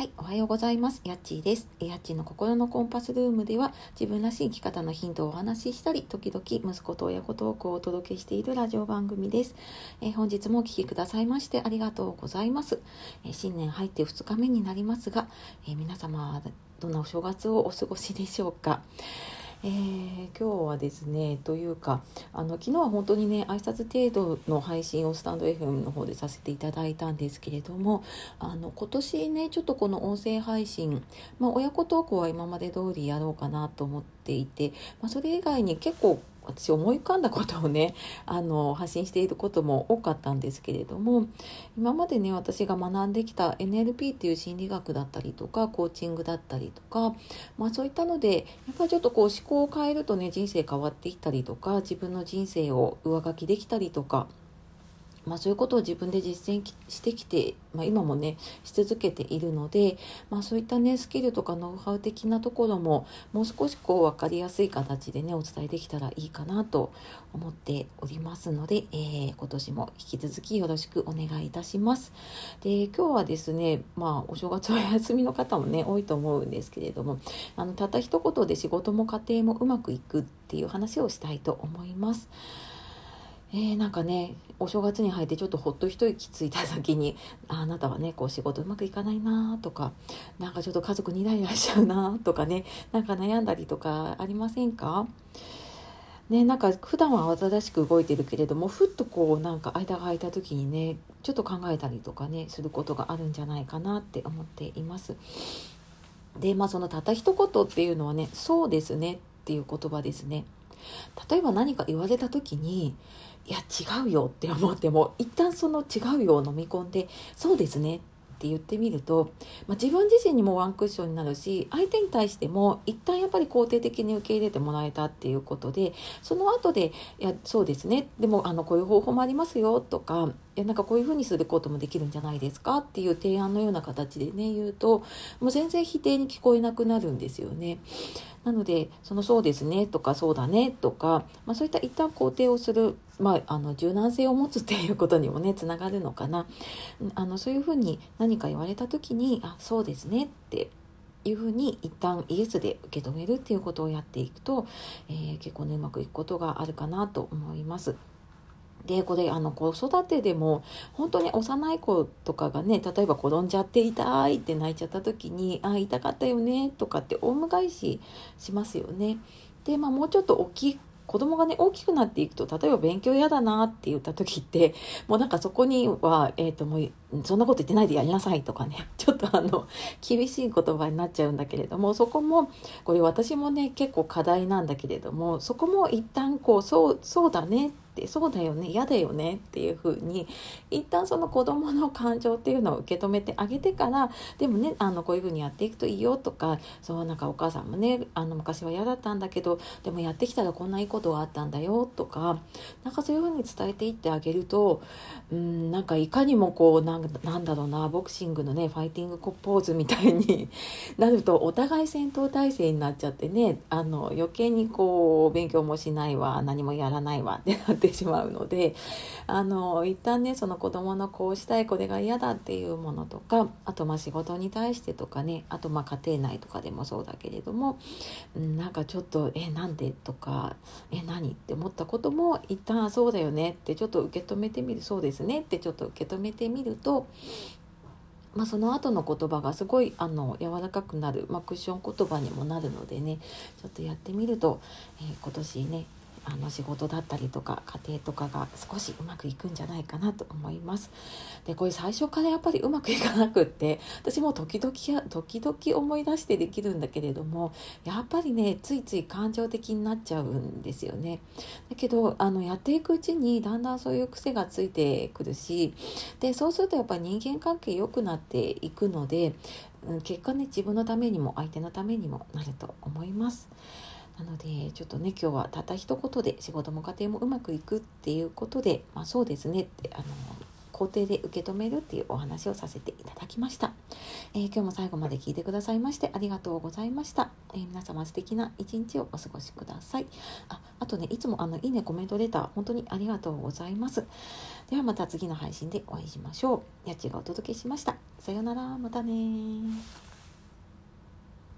はい、おはようございます。やっちーです。やっちーの心のコンパスルームでは、自分らしい生き方のヒントをお話ししたり、時々息子と親子トークをお届けしているラジオ番組です。えー、本日もお聴きくださいましてありがとうございます。えー、新年入って2日目になりますが、えー、皆様、どんなお正月をお過ごしでしょうか？えー、今日はですねというかあの昨日は本当にね挨拶程度の配信をスタンド FM の方でさせていただいたんですけれどもあの今年ねちょっとこの音声配信、まあ、親子トークは今まで通りやろうかなと思っていて、まあ、それ以外に結構私思い浮かんだことをね あの発信していることも多かったんですけれども今までね私が学んできた NLP っていう心理学だったりとかコーチングだったりとか、まあ、そういったのでやっぱりちょっとこう思考を変えるとね人生変わってきたりとか自分の人生を上書きできたりとかまあ、そういうことを自分で実践してきて、まあ、今もねし続けているので、まあ、そういったねスキルとかノウハウ的なところももう少しこう分かりやすい形でねお伝えできたらいいかなと思っておりますので、えー、今年も引き続きよろしくお願いいたします。で今日はですね、まあ、お正月お休みの方もね多いと思うんですけれどもあのたった一言で仕事も家庭もうまくいくっていう話をしたいと思います。えー、なんかねお正月に入ってちょっとほっと一息ついた時にあなたはねこう仕事うまくいかないなとかなんかちょっと家族にイライラしちゃうなとかねなんか悩んだりとかありませんか？ね、なんか普段は慌ただしく動いてるけれどもふっとこうなんか間が空いた時にねちょっと考えたりとかねすることがあるんじゃないかなって思っています。でまあそのたった一言っていうのはね「そうですね」っていう言葉ですね。例えば何か言われた時にいや違うよって思っても一旦その違うよを飲み込んでそうですねって言ってみると、まあ、自分自身にもワンクッションになるし相手に対しても一旦やっぱり肯定的に受け入れてもらえたっていうことでその後で「いやそうですねでもあのこういう方法もありますよ」とかやなんかこういうふうにすることもできるんじゃないですかっていう提案のような形でね言うともう全然否定に聞こえなくなるんですよね。なのでそのそうですねとかそうだねとか、まあ、そういった一旦肯定をする、まあ、あの柔軟性を持つっていうことにもねつながるのかなあのそういうふうに何か言われた時にあそうですねっていうふうに一旦イエスで受け止めるっていうことをやっていくと、えー、結構ねうまくいくことがあるかなと思います。でこれあの子育てでも本当に幼い子とかがね例えば転んじゃって痛いって泣いちゃった時に「あ痛かったよね」とかってオウム返ししますよね。でまあもうちょっと大きい子供がね大きくなっていくと例えば勉強嫌だなって言った時ってもうなんかそこには、えーと、もうそんなこと言ってないでやりなさいとかね ちょっとあの厳しい言葉になっちゃうんだけれどもそこもこれ私もね結構課題なんだけれどもそこも一旦こうそうそうだねってそうだよね嫌だよねっていうふうに一旦その子どもの感情っていうのを受け止めてあげてからでもねあのこういうふうにやっていくといいよとかそうなんかお母さんもねあの昔は嫌だったんだけどでもやってきたらこんないいことがあったんだよとかなんかそういうふうに伝えていってあげるとうんなんかいかにもこうなんなんだろうなボクシングのねファイティングポーズみたいに なるとお互い戦闘態勢になっちゃってねあの余計にこう勉強もしないわ何もやらないわってなってってしまうのであの一旦ねその子どものこうしたいこれが嫌だっていうものとかあとまあ仕事に対してとかねあとまあ家庭内とかでもそうだけれども、なんかちょっと「えなんで?」とか「え何?」って思ったことも一旦「そうだよね」ってちょっと受け止めてみる「そうですね」ってちょっと受け止めてみるとまあ、その後の言葉がすごいあの柔らかくなる、まあ、クッション言葉にもなるのでねちょっとやってみると、えー、今年ねあの仕事だったりとか家庭とかが少しうまくいくんじゃないかなと思います。でこれ最初からやっぱりうまくいかなくって私も時々や時々思い出してできるんだけれどもやっぱりねついつい感情的になっちゃうんですよね。だけどあのやっていくうちにだんだんそういう癖がついてくるしでそうするとやっぱり人間関係良くなっていくので結果ね自分のためにも相手のためにもなると思います。なのでちょっとね今日はたった一言で仕事も家庭もうまくいくっていうことで、まあ、そうですねってあの肯定で受け止めるっていうお話をさせていただきました、えー、今日も最後まで聞いてくださいましてありがとうございました、えー、皆様素敵な一日をお過ごしくださいああとね、いつもあの、いいね、コメントレター、本当にありがとうございます。ではまた次の配信でお会いしましょう。やっちがお届けしました。さようなら、またね